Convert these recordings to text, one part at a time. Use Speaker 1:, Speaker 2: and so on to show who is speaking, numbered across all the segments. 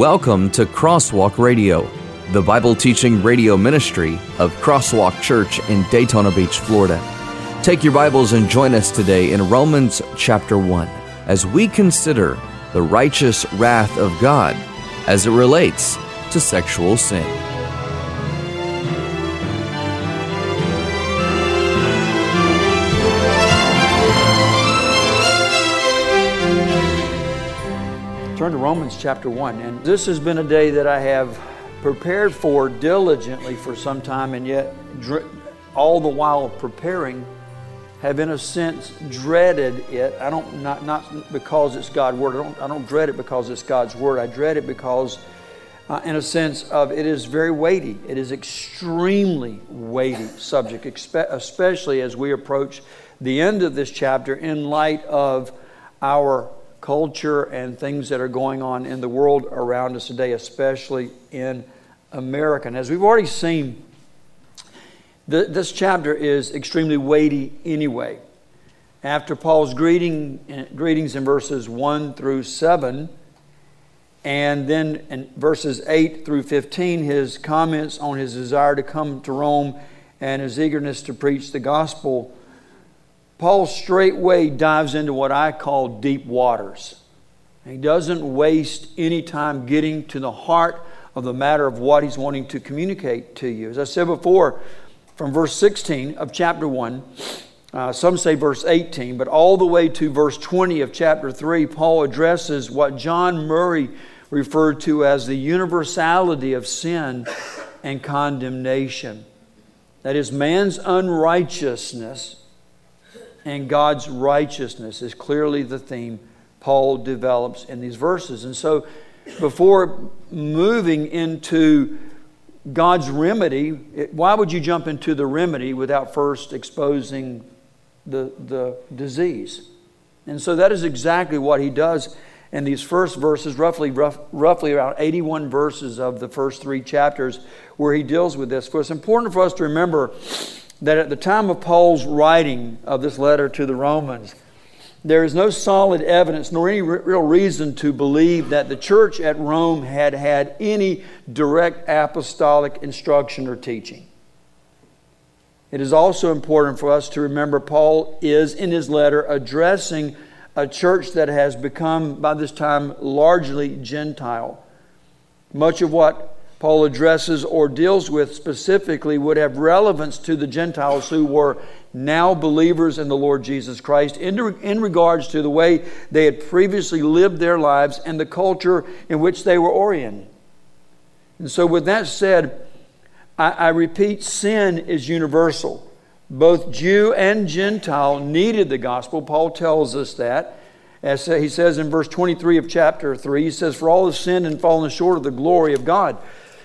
Speaker 1: Welcome to Crosswalk Radio, the Bible teaching radio ministry of Crosswalk Church in Daytona Beach, Florida. Take your Bibles and join us today in Romans chapter 1 as we consider the righteous wrath of God as it relates to sexual sin.
Speaker 2: Romans chapter 1. And this has been a day that I have prepared for diligently for some time, and yet, all the while preparing, have in a sense dreaded it. I don't, not, not because it's God's word. I don't, I don't dread it because it's God's word. I dread it because, uh, in a sense of it is very weighty. It is extremely weighty subject, especially as we approach the end of this chapter in light of our culture and things that are going on in the world around us today, especially in America. And as we've already seen, this chapter is extremely weighty anyway. After Paul's greeting, eh, greetings in verses 1 through 7, and then in verses 8 through 15, his comments on his desire to come to Rome and his eagerness to preach the gospel Paul straightway dives into what I call deep waters. He doesn't waste any time getting to the heart of the matter of what he's wanting to communicate to you. As I said before, from verse 16 of chapter 1, uh, some say verse 18, but all the way to verse 20 of chapter 3, Paul addresses what John Murray referred to as the universality of sin and condemnation. That is, man's unrighteousness and God's righteousness is clearly the theme Paul develops in these verses. And so, before moving into God's remedy, why would you jump into the remedy without first exposing the, the disease? And so that is exactly what he does in these first verses, roughly, rough, roughly around 81 verses of the first three chapters, where he deals with this. For it's important for us to remember that at the time of Paul's writing of this letter to the Romans, there is no solid evidence nor any real reason to believe that the church at Rome had had any direct apostolic instruction or teaching. It is also important for us to remember Paul is, in his letter, addressing a church that has become, by this time, largely Gentile. Much of what Paul addresses or deals with specifically would have relevance to the Gentiles who were now believers in the Lord Jesus Christ in, in regards to the way they had previously lived their lives and the culture in which they were oriented. And so, with that said, I, I repeat sin is universal. Both Jew and Gentile needed the gospel. Paul tells us that. As he says in verse 23 of chapter 3, he says, For all have sinned and fallen short of the glory of God.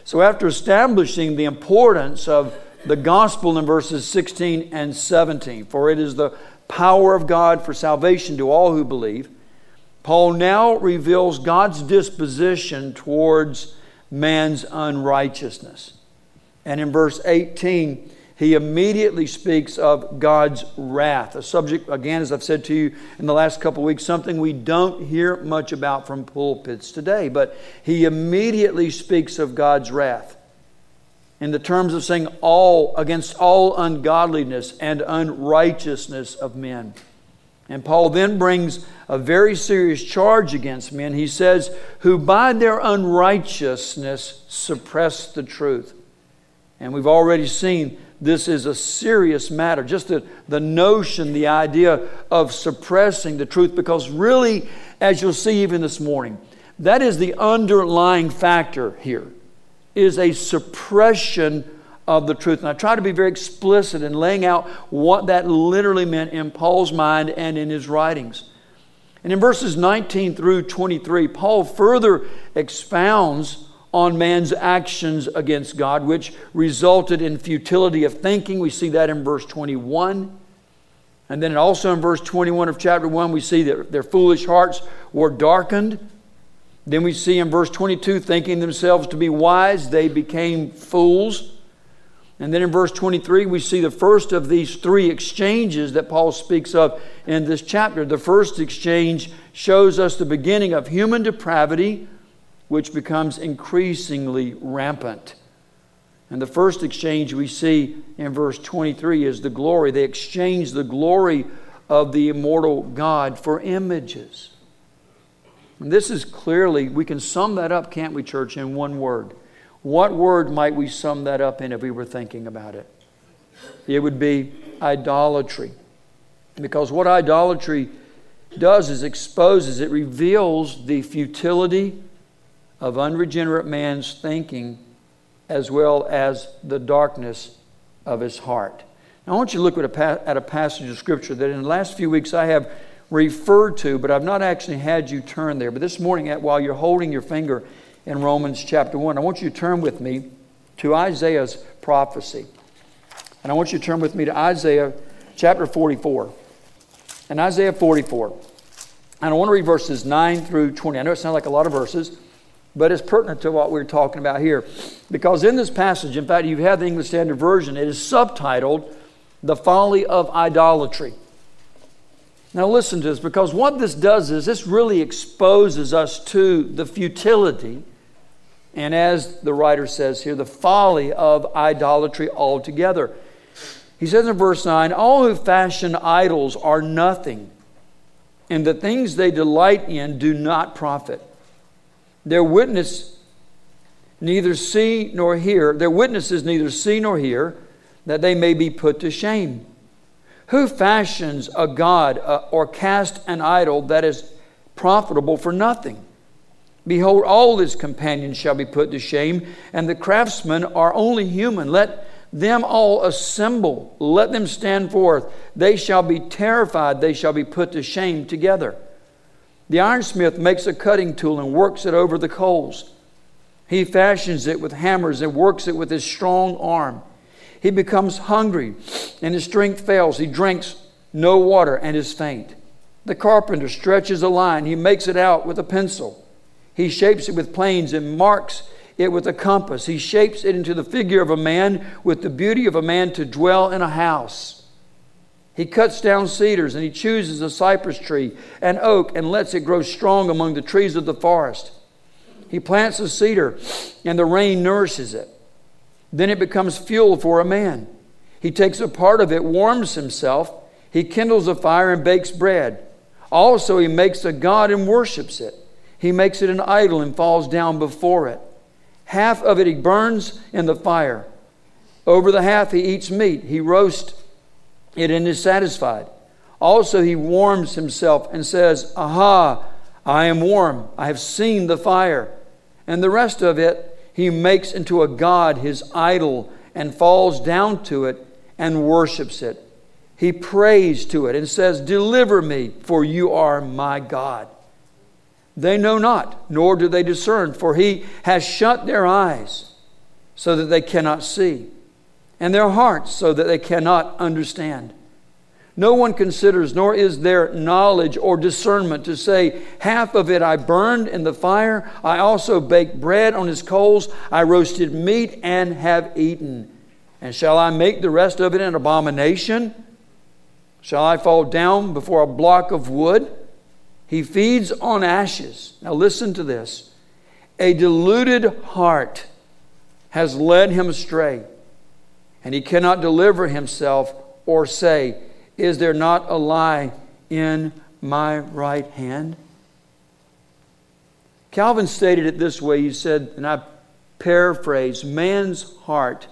Speaker 2: So, after establishing the importance of the gospel in verses 16 and 17, for it is the power of God for salvation to all who believe, Paul now reveals God's disposition towards man's unrighteousness. And in verse 18, he immediately speaks of God's wrath. A subject, again, as I've said to you in the last couple weeks, something we don't hear much about from pulpits today. But he immediately speaks of God's wrath in the terms of saying all against all ungodliness and unrighteousness of men. And Paul then brings a very serious charge against men. He says, who by their unrighteousness suppress the truth. And we've already seen this is a serious matter. Just the, the notion, the idea of suppressing the truth, because really, as you'll see even this morning, that is the underlying factor here, is a suppression of the truth. And I try to be very explicit in laying out what that literally meant in Paul's mind and in his writings. And in verses 19 through 23, Paul further expounds on man's actions against God, which resulted in futility of thinking. We see that in verse 21. And then also in verse 21 of chapter 1, we see that their foolish hearts were darkened. Then we see in verse 22, thinking themselves to be wise, they became fools. And then in verse 23, we see the first of these three exchanges that Paul speaks of in this chapter. The first exchange shows us the beginning of human depravity which becomes increasingly rampant. And the first exchange we see in verse 23 is the glory. They exchange the glory of the immortal God for images. And this is clearly, we can sum that up, can't we, church, in one word? What word might we sum that up in if we were thinking about it? It would be idolatry. Because what idolatry does is exposes, it reveals the futility of unregenerate man's thinking as well as the darkness of his heart. Now, I want you to look at a, pa- at a passage of Scripture that in the last few weeks I have referred to, but I've not actually had you turn there. But this morning, while you're holding your finger in Romans chapter 1, I want you to turn with me to Isaiah's prophecy. And I want you to turn with me to Isaiah chapter 44. And Isaiah 44. And I want to read verses 9 through 20. I know it sounds like a lot of verses, but it's pertinent to what we're talking about here. Because in this passage, in fact, you have the English Standard Version, it is subtitled The Folly of Idolatry. Now, listen to this, because what this does is this really exposes us to the futility, and as the writer says here, the folly of idolatry altogether. He says in verse 9, All who fashion idols are nothing, and the things they delight in do not profit. Their witness neither see nor hear, their witnesses neither see nor hear, that they may be put to shame. Who fashions a god uh, or cast an idol that is profitable for nothing? Behold, all his companions shall be put to shame, and the craftsmen are only human. Let them all assemble, let them stand forth. They shall be terrified, they shall be put to shame together. The ironsmith makes a cutting tool and works it over the coals. He fashions it with hammers and works it with his strong arm. He becomes hungry and his strength fails. He drinks no water and is faint. The carpenter stretches a line. He makes it out with a pencil. He shapes it with planes and marks it with a compass. He shapes it into the figure of a man with the beauty of a man to dwell in a house. He cuts down cedars and he chooses a cypress tree, an oak, and lets it grow strong among the trees of the forest. He plants a cedar and the rain nourishes it. Then it becomes fuel for a man. He takes a part of it, warms himself, he kindles a fire and bakes bread. Also, he makes a god and worships it. He makes it an idol and falls down before it. Half of it he burns in the fire. Over the half he eats meat. He roasts it and is satisfied. Also, he warms himself and says, Aha, I am warm. I have seen the fire. And the rest of it he makes into a god, his idol, and falls down to it and worships it. He prays to it and says, Deliver me, for you are my God. They know not, nor do they discern, for he has shut their eyes so that they cannot see, and their hearts so that they cannot understand. No one considers, nor is there knowledge or discernment to say, Half of it I burned in the fire, I also baked bread on his coals, I roasted meat and have eaten. And shall I make the rest of it an abomination? Shall I fall down before a block of wood? He feeds on ashes. Now, listen to this. A deluded heart has led him astray, and he cannot deliver himself or say, Is there not a lie in my right hand? Calvin stated it this way. He said, and I paraphrase man's heart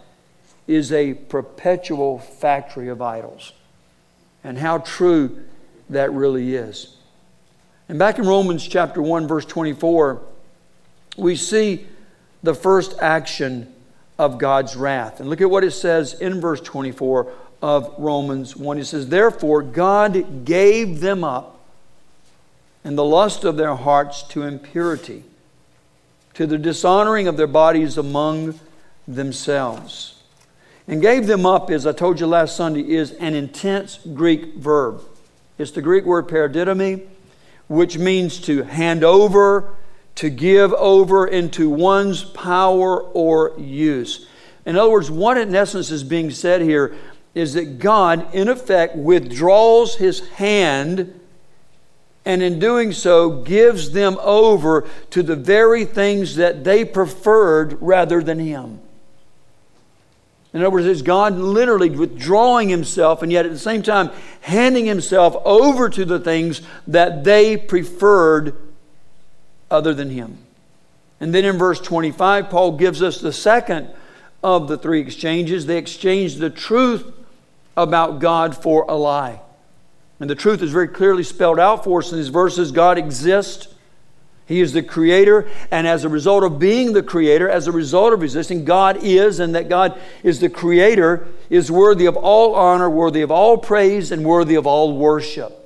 Speaker 2: is a perpetual factory of idols. And how true that really is. And back in Romans chapter 1, verse 24, we see the first action of God's wrath. And look at what it says in verse 24 of Romans 1. It says, Therefore, God gave them up in the lust of their hearts to impurity, to the dishonoring of their bodies among themselves. And gave them up, as I told you last Sunday, is an intense Greek verb. It's the Greek word paradidomi which means to hand over, to give over into one's power or use. In other words, what in essence is being said here is that God, in effect, withdraws his hand and in doing so gives them over to the very things that they preferred rather than Him. In other words, it's God literally withdrawing Himself and yet at the same time handing Himself over to the things that they preferred other than Him. And then in verse 25, Paul gives us the second of the three exchanges. They exchanged the truth about God for a lie. And the truth is very clearly spelled out for us in these verses God exists. He is the creator, and as a result of being the creator, as a result of existing, God is, and that God is the creator, is worthy of all honor, worthy of all praise, and worthy of all worship.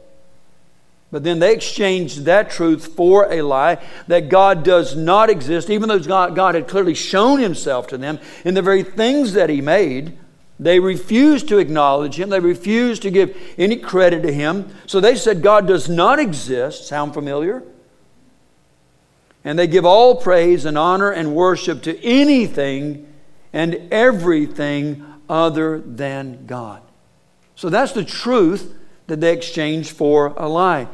Speaker 2: But then they exchanged that truth for a lie that God does not exist, even though God, God had clearly shown himself to them in the very things that he made. They refused to acknowledge him. They refused to give any credit to him. So they said God does not exist. Sound familiar? And they give all praise and honor and worship to anything and everything other than God. So that's the truth that they exchanged for a lie.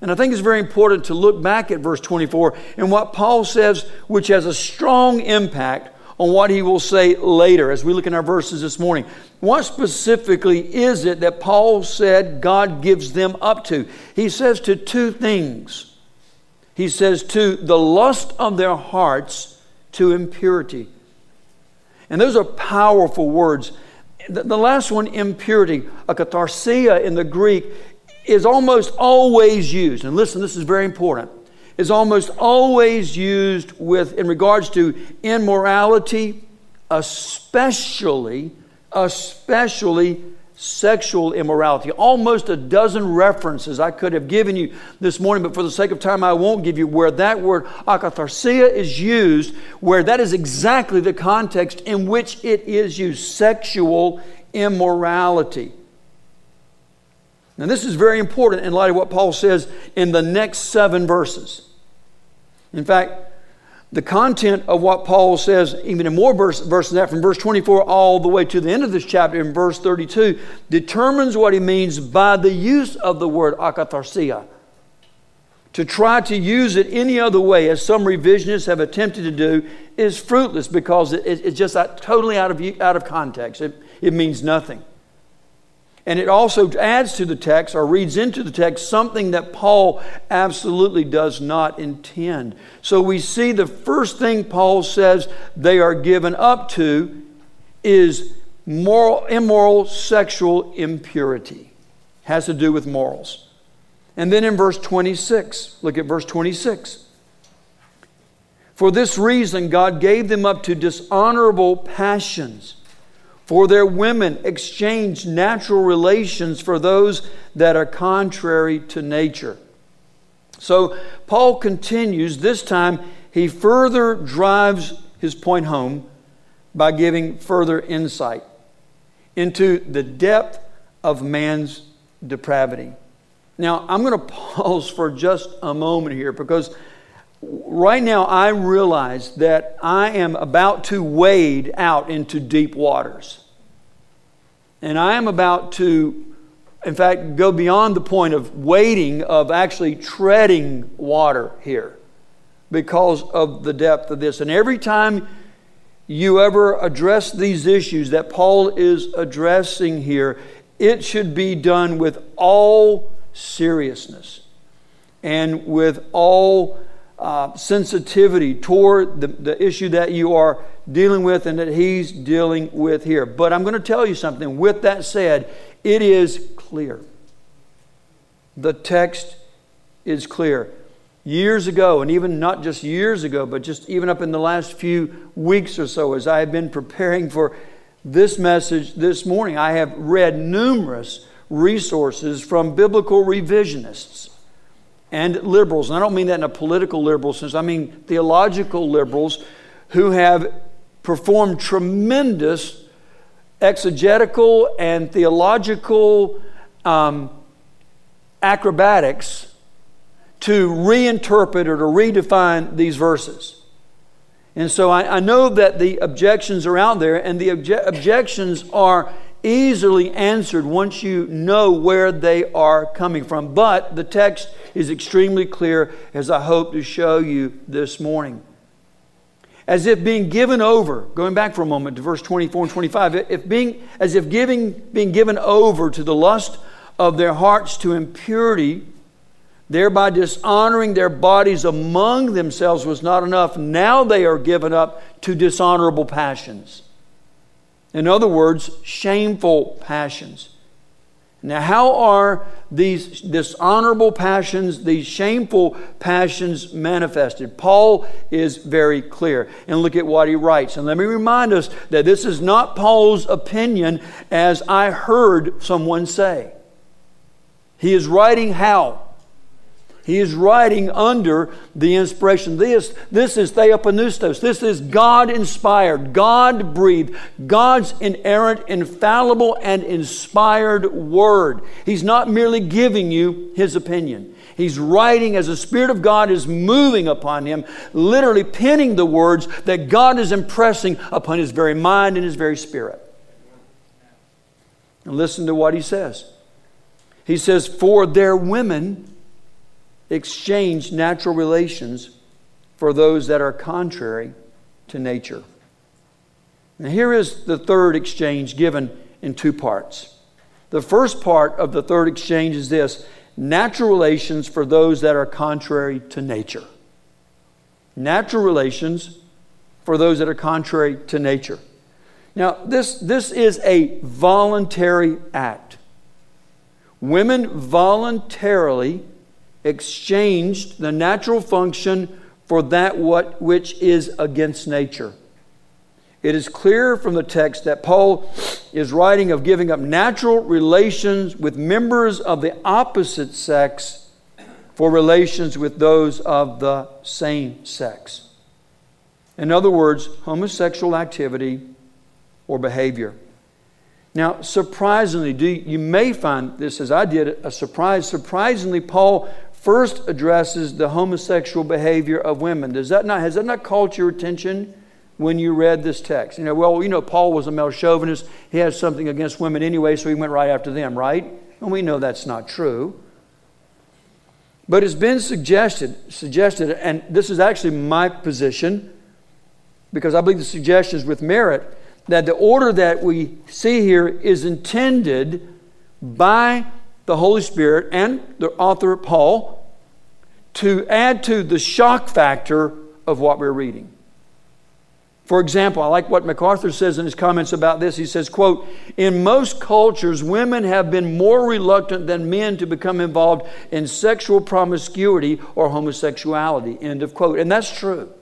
Speaker 2: And I think it's very important to look back at verse 24 and what Paul says, which has a strong impact on what he will say later as we look in our verses this morning. What specifically is it that Paul said God gives them up to? He says to two things. He says to the lust of their hearts, to impurity. And those are powerful words. The, last one, impurity, akatharsia in the Greek, is almost always used. And listen, this is very important. Is almost always used with in regards to immorality, especially, especially sexual immorality. Almost a dozen references I could have given you this morning, but for the sake of time, I won't give you where that word akatharsia is used, where that is exactly the context in which it is used sexual immorality. Now, this is very important in light of what Paul says in the next seven verses. In fact, the content of what Paul says, even in more verse, verses than that, from verse 24 all the way to the end of this chapter in verse 32, determines what he means by the use of the word akatharsia. To try to use it any other way, as some revisionists have attempted to do, is fruitless because it, it, it's just totally out of, out of context. It, it means nothing. And it also adds to the text or reads into the text something that Paul absolutely does not intend. So we see the first thing Paul says they are given up to is moral, immoral sexual impurity. Has to do with morals. And then in verse 26, look at verse 26. For this reason, God gave them up to dishonorable passions for their women exchange natural relations for those that are contrary to nature. So Paul continues, this time he further drives his point home by giving further insight into the depth of man's depravity. Now, I'm going to pause for just a moment here because right now I realize that I am about to wade out into deep waters. And I am about to, in fact, go beyond the point of wading, of actually treading water here because of the depth of this. And every time you ever address these issues that Paul is addressing here, it should be done with all seriousness and with all uh, sensitivity toward the, the issue that you are dealing with and that he's dealing with here. But I'm going to tell you something. With that said, it is clear. The text is clear. Years ago, and even not just years ago, but just even up in the last few weeks or so, as I have been preparing for this message this morning, I have read numerous resources from biblical revisionists and liberals. And I don't mean that in a political liberal sense, I mean theological liberals who have performed tremendous exegetical and theological um, acrobatics to reinterpret or to redefine these verses. And so I, I know that the objections are out there, and the obje- objections are easily answered once you know where they are coming from. But the text is extremely clear, as I hope to show you this morning. As if being given over, going back for a moment to verse 24 and 25, if being, as if giving, being given over to the lust of their hearts to impurity, thereby dishonoring their bodies among themselves was not enough. Now they are given up to dishonorable passions. In other words, shameful passions. Now, how are these dishonorable passions, these shameful passions manifested? Paul is very clear. And look at what he writes. And let me remind us that this is not Paul's opinion, as I heard someone say. He is writing how? He is writing under the inspiration. This, this is Theopneustos. This is God inspired, God breathed, God's inerrant, infallible, and inspired word. He's not merely giving you his opinion. He's writing as the Spirit of God is moving upon him, literally penning the words that God is impressing upon his very mind and his very spirit. And listen to what he says. He says, For their women exchange natural relations for those that are contrary to nature. Now, here is the third exchange given in two parts. The first part of the third exchange is this natural relations for those that are contrary to nature. Natural relations for those that are contrary to nature. Now, this, this is a voluntary act. Women voluntarily exchanged the natural function for that what, which is against nature. It is clear from the text that Paul is writing of giving up natural relations with members of the opposite sex for relations with those of the same sex. In other words, homosexual activity or behavior. Now, surprisingly, you may find this as I did a surprise. Surprisingly, Paul first addresses the homosexual behavior of women. Does that not, has that not caught your attention when you read this text? You know, well, you know, Paul was a male chauvinist. He had something against women anyway, so he went right after them, right? And we know that's not true. But it's been suggested, suggested, and this is actually my position, because I believe the suggestion is with merit, that the order that we see here is intended by the Holy Spirit and the author Paul to add to the shock factor of what we're reading. For example, I like what MacArthur says in his comments about this. He says, quote, In most cultures, women have been more reluctant than men to become involved in sexual promiscuity or homosexuality, end of quote. And that's true.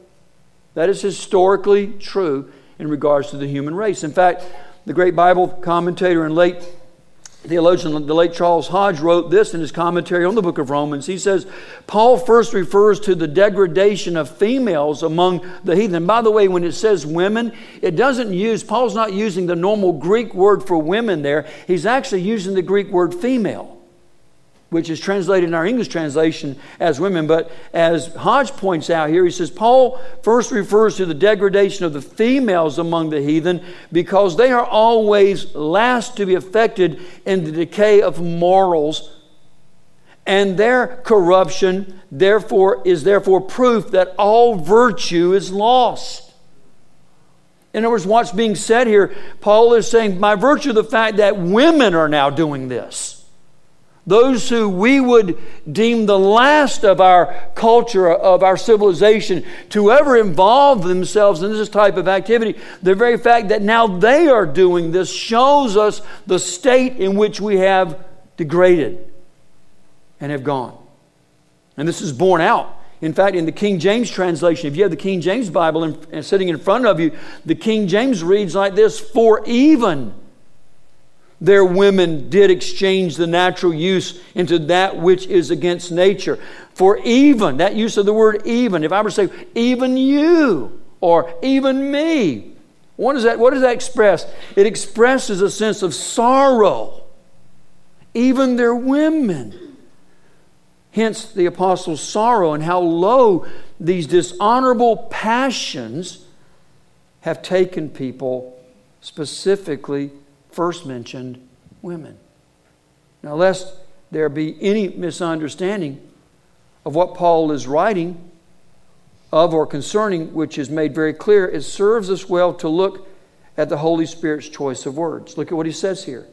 Speaker 2: That is historically true in regards to the human race. In fact, the great Bible commentator and late theologian, the late Charles Hodge, wrote this in his commentary on the book of Romans. He says, Paul first refers to the degradation of females among the heathen. By the way, when it says women, it doesn't use, Paul's not using the normal Greek word for women there. He's actually using the Greek word female which is translated in our English translation as women. But as Hodge points out here, he says Paul first refers to the degradation of the females among the heathen because they are always last to be affected in the decay of morals. And their corruption, therefore, is therefore proof that all virtue is lost. In other words, what's being said here, Paul is saying, by virtue of the fact that women are now doing this, those who we would deem the last of our culture, of our civilization, to ever involve themselves in this type of activity, the very fact that now they are doing this shows us the state in which we have degraded and have gone. And this is borne out. In fact, in the King James translation, if you have the King James Bible and, and uh, sitting in front of you, the King James reads like this For even their women did exchange the natural use into that which is against nature. For even, that use of the word even, if I were to say, even you, or even me, what does that, what does that express? It expresses a sense of sorrow. Even their women. Hence the apostle's sorrow and how low these dishonorable passions have taken people specifically first mentioned women. Now, lest there be any misunderstanding of what Paul is writing of or concerning, which is made very clear, it serves us well to look at the Holy Spirit's choice of words. Look at what he says here.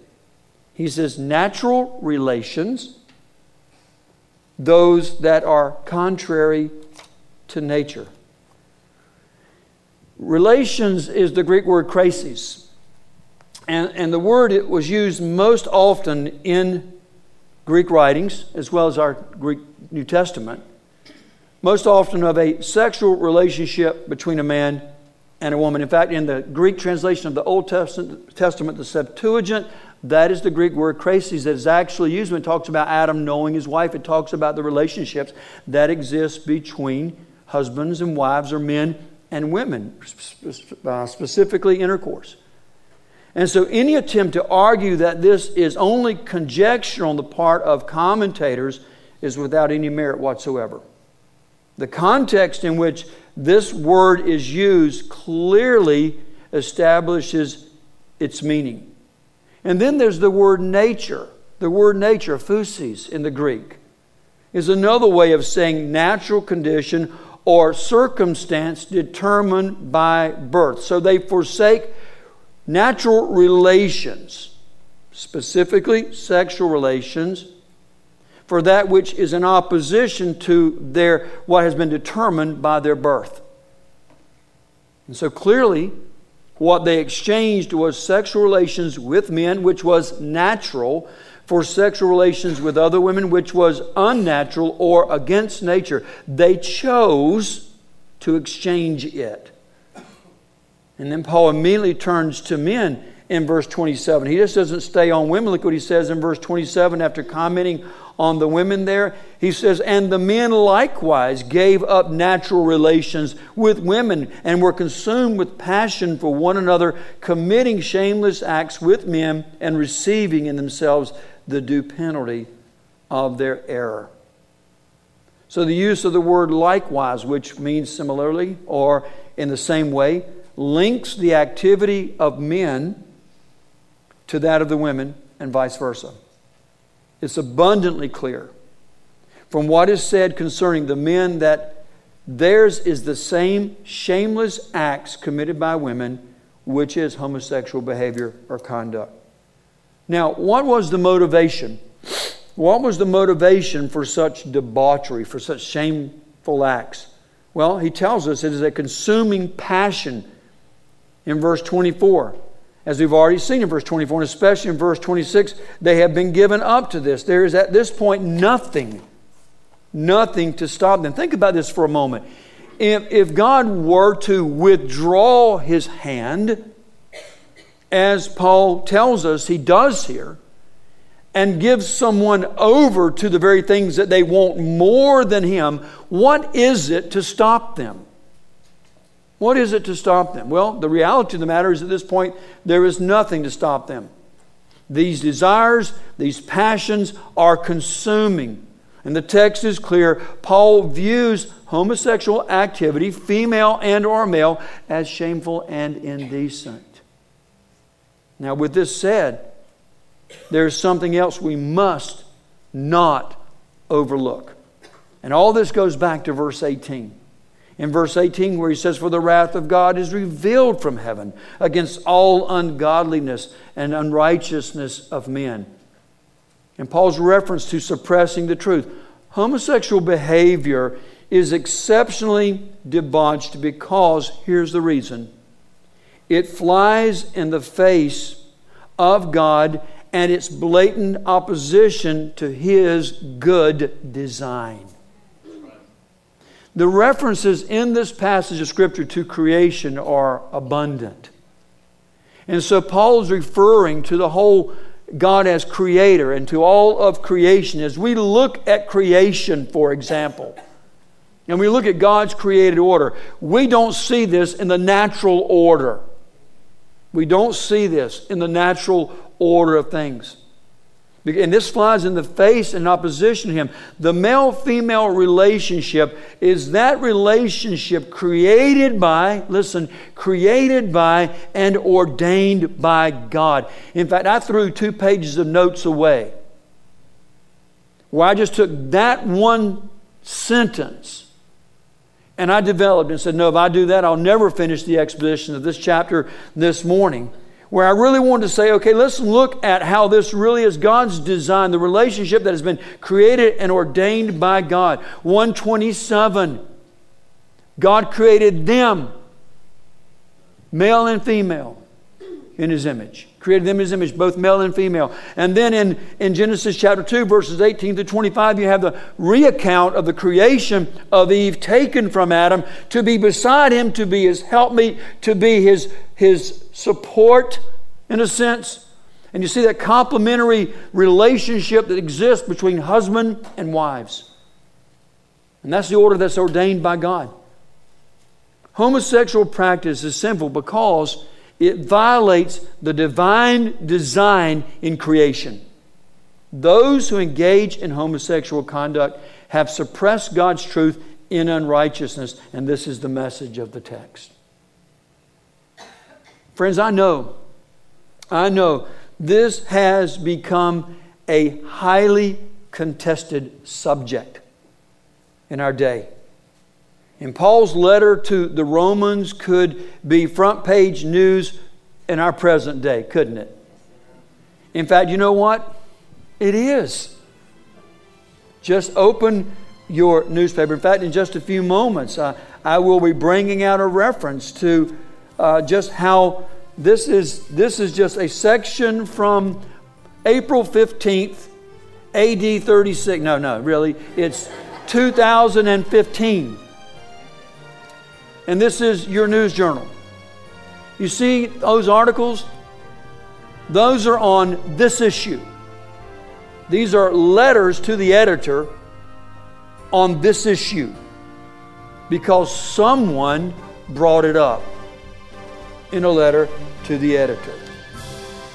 Speaker 2: He says, natural relations, those that are contrary to nature. Relations is the Greek word chresis. And, and the word it was used most often in Greek writings, as well as our Greek New Testament, most often of a sexual relationship between a man and a woman. In fact, in the Greek translation of the Old Testament, the Septuagint, that is the Greek word chresis that is actually used when it talks about Adam knowing his wife. It talks about the relationships that exist between husbands and wives or men and women, uh, specifically intercourse. And so, any attempt to argue that this is only conjecture on the part of commentators is without any merit whatsoever. The context in which this word is used clearly establishes its meaning. And then there's the word nature. The word nature, phusis in the Greek, is another way of saying natural condition or circumstance determined by birth. So they forsake natural relations, specifically sexual relations, for that which is in opposition to their what has been determined by their birth. And so clearly, what they exchanged was sexual relations with men, which was natural, for sexual relations with other women, which was unnatural or against nature. They chose to exchange it. And then Paul immediately turns to men in verse 27. He just doesn't stay on women. Look what he says in verse 27 after commenting on the women there. He says, And the men likewise gave up natural relations with women and were consumed with passion for one another, committing shameless acts with men and receiving in themselves the due penalty of their error. So, the use of the word likewise, which means similarly or in the same way, links the activity of men to that of the women and vice versa. It's abundantly clear from what is said concerning the men that theirs is the same shameless acts committed by women, which is homosexual behavior or conduct. Now, what was the motivation? What was the motivation for such debauchery, for such shameful acts? Well, he tells us it is a consuming passion in verse 24. As we've already seen in verse 24, and especially in verse 26, they have been given up to this. There is at this point nothing, nothing to stop them. Think about this for a moment. If, if God were to withdraw his hand, as Paul tells us he does here, and gives someone over to the very things that they want more than him, what is it to stop them? What is it to stop them? Well, the reality of the matter is at this point, there is nothing to stop them. These desires, these passions are consuming. And the text is clear. Paul views homosexual activity, female and or male, as shameful and indecent. Now, with this said, there's something else we must not overlook. And all this goes back to verse 18. In verse 18, where he says, For the wrath of God is revealed from heaven against all ungodliness and unrighteousness of men. And Paul's reference to suppressing the truth. Homosexual behavior is exceptionally debauched because, here's the reason it flies in the face of God and its blatant opposition to His good design. The references in this passage of Scripture to creation are abundant. And so Paul is referring to the whole God as creator and to all of creation. As we look at creation, for example, and we look at God's created order, we don't see this in the natural order. We don't see this in the natural order of things. And this flies in the face and opposition to him. The male female relationship is that relationship created by, listen, created by and ordained by God. In fact, I threw two pages of notes away where I just took that one sentence and I developed and said, No, if I do that, I'll never finish the exposition of this chapter this morning where I really wanted to say, okay, let's look at how this really is God's design, the relationship that has been created and ordained by God. 127. God created them, male and female, in his image created them in his image, both male and female. And then in, in Genesis chapter 2, verses 18 to 25, you have the reaccount of the creation of Eve taken from Adam to be beside him, to be his helpmeet, to be his, his support, in a sense. And you see that complementary relationship that exists between husband and wives. And that's the order that's ordained by God. Homosexual practice is sinful because it violates the divine design in creation. Those who engage in homosexual conduct have suppressed God's truth in unrighteousness, and this is the message of the text. Friends, I know, I know this has become a highly contested subject in our day. And Paul's letter to the Romans could be front page news in our present day, couldn't it? In fact, you know what? It is. Just open your newspaper. In fact, in just a few moments, uh, I will be bringing out a reference to uh, just how this is. This is just a section from April fifteenth, A.D. thirty six. No, no, really, it's two thousand and fifteen and this is your news journal. You see those articles? Those are on this issue. These are letters to the editor on this issue because someone brought it up in a letter to the editor.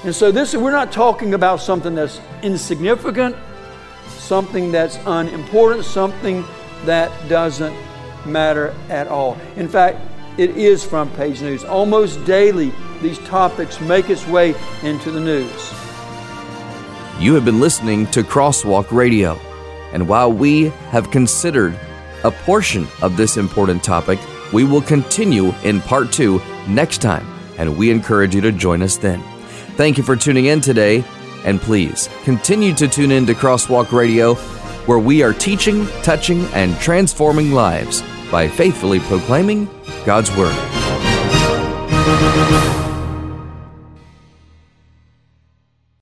Speaker 2: And so this we're not talking about something that's insignificant, something that's unimportant, something that doesn't matter at all. In fact, it is front page news. Almost daily, these topics make its way into the news.
Speaker 1: You have been listening to Crosswalk Radio, and while we have considered a portion of this important topic, we will continue in part two next time, and we encourage you to join us then. Thank you for tuning in today, and please continue to tune in to Crosswalk Radio, where we are teaching, touching, and transforming lives by faithfully proclaiming God's Word.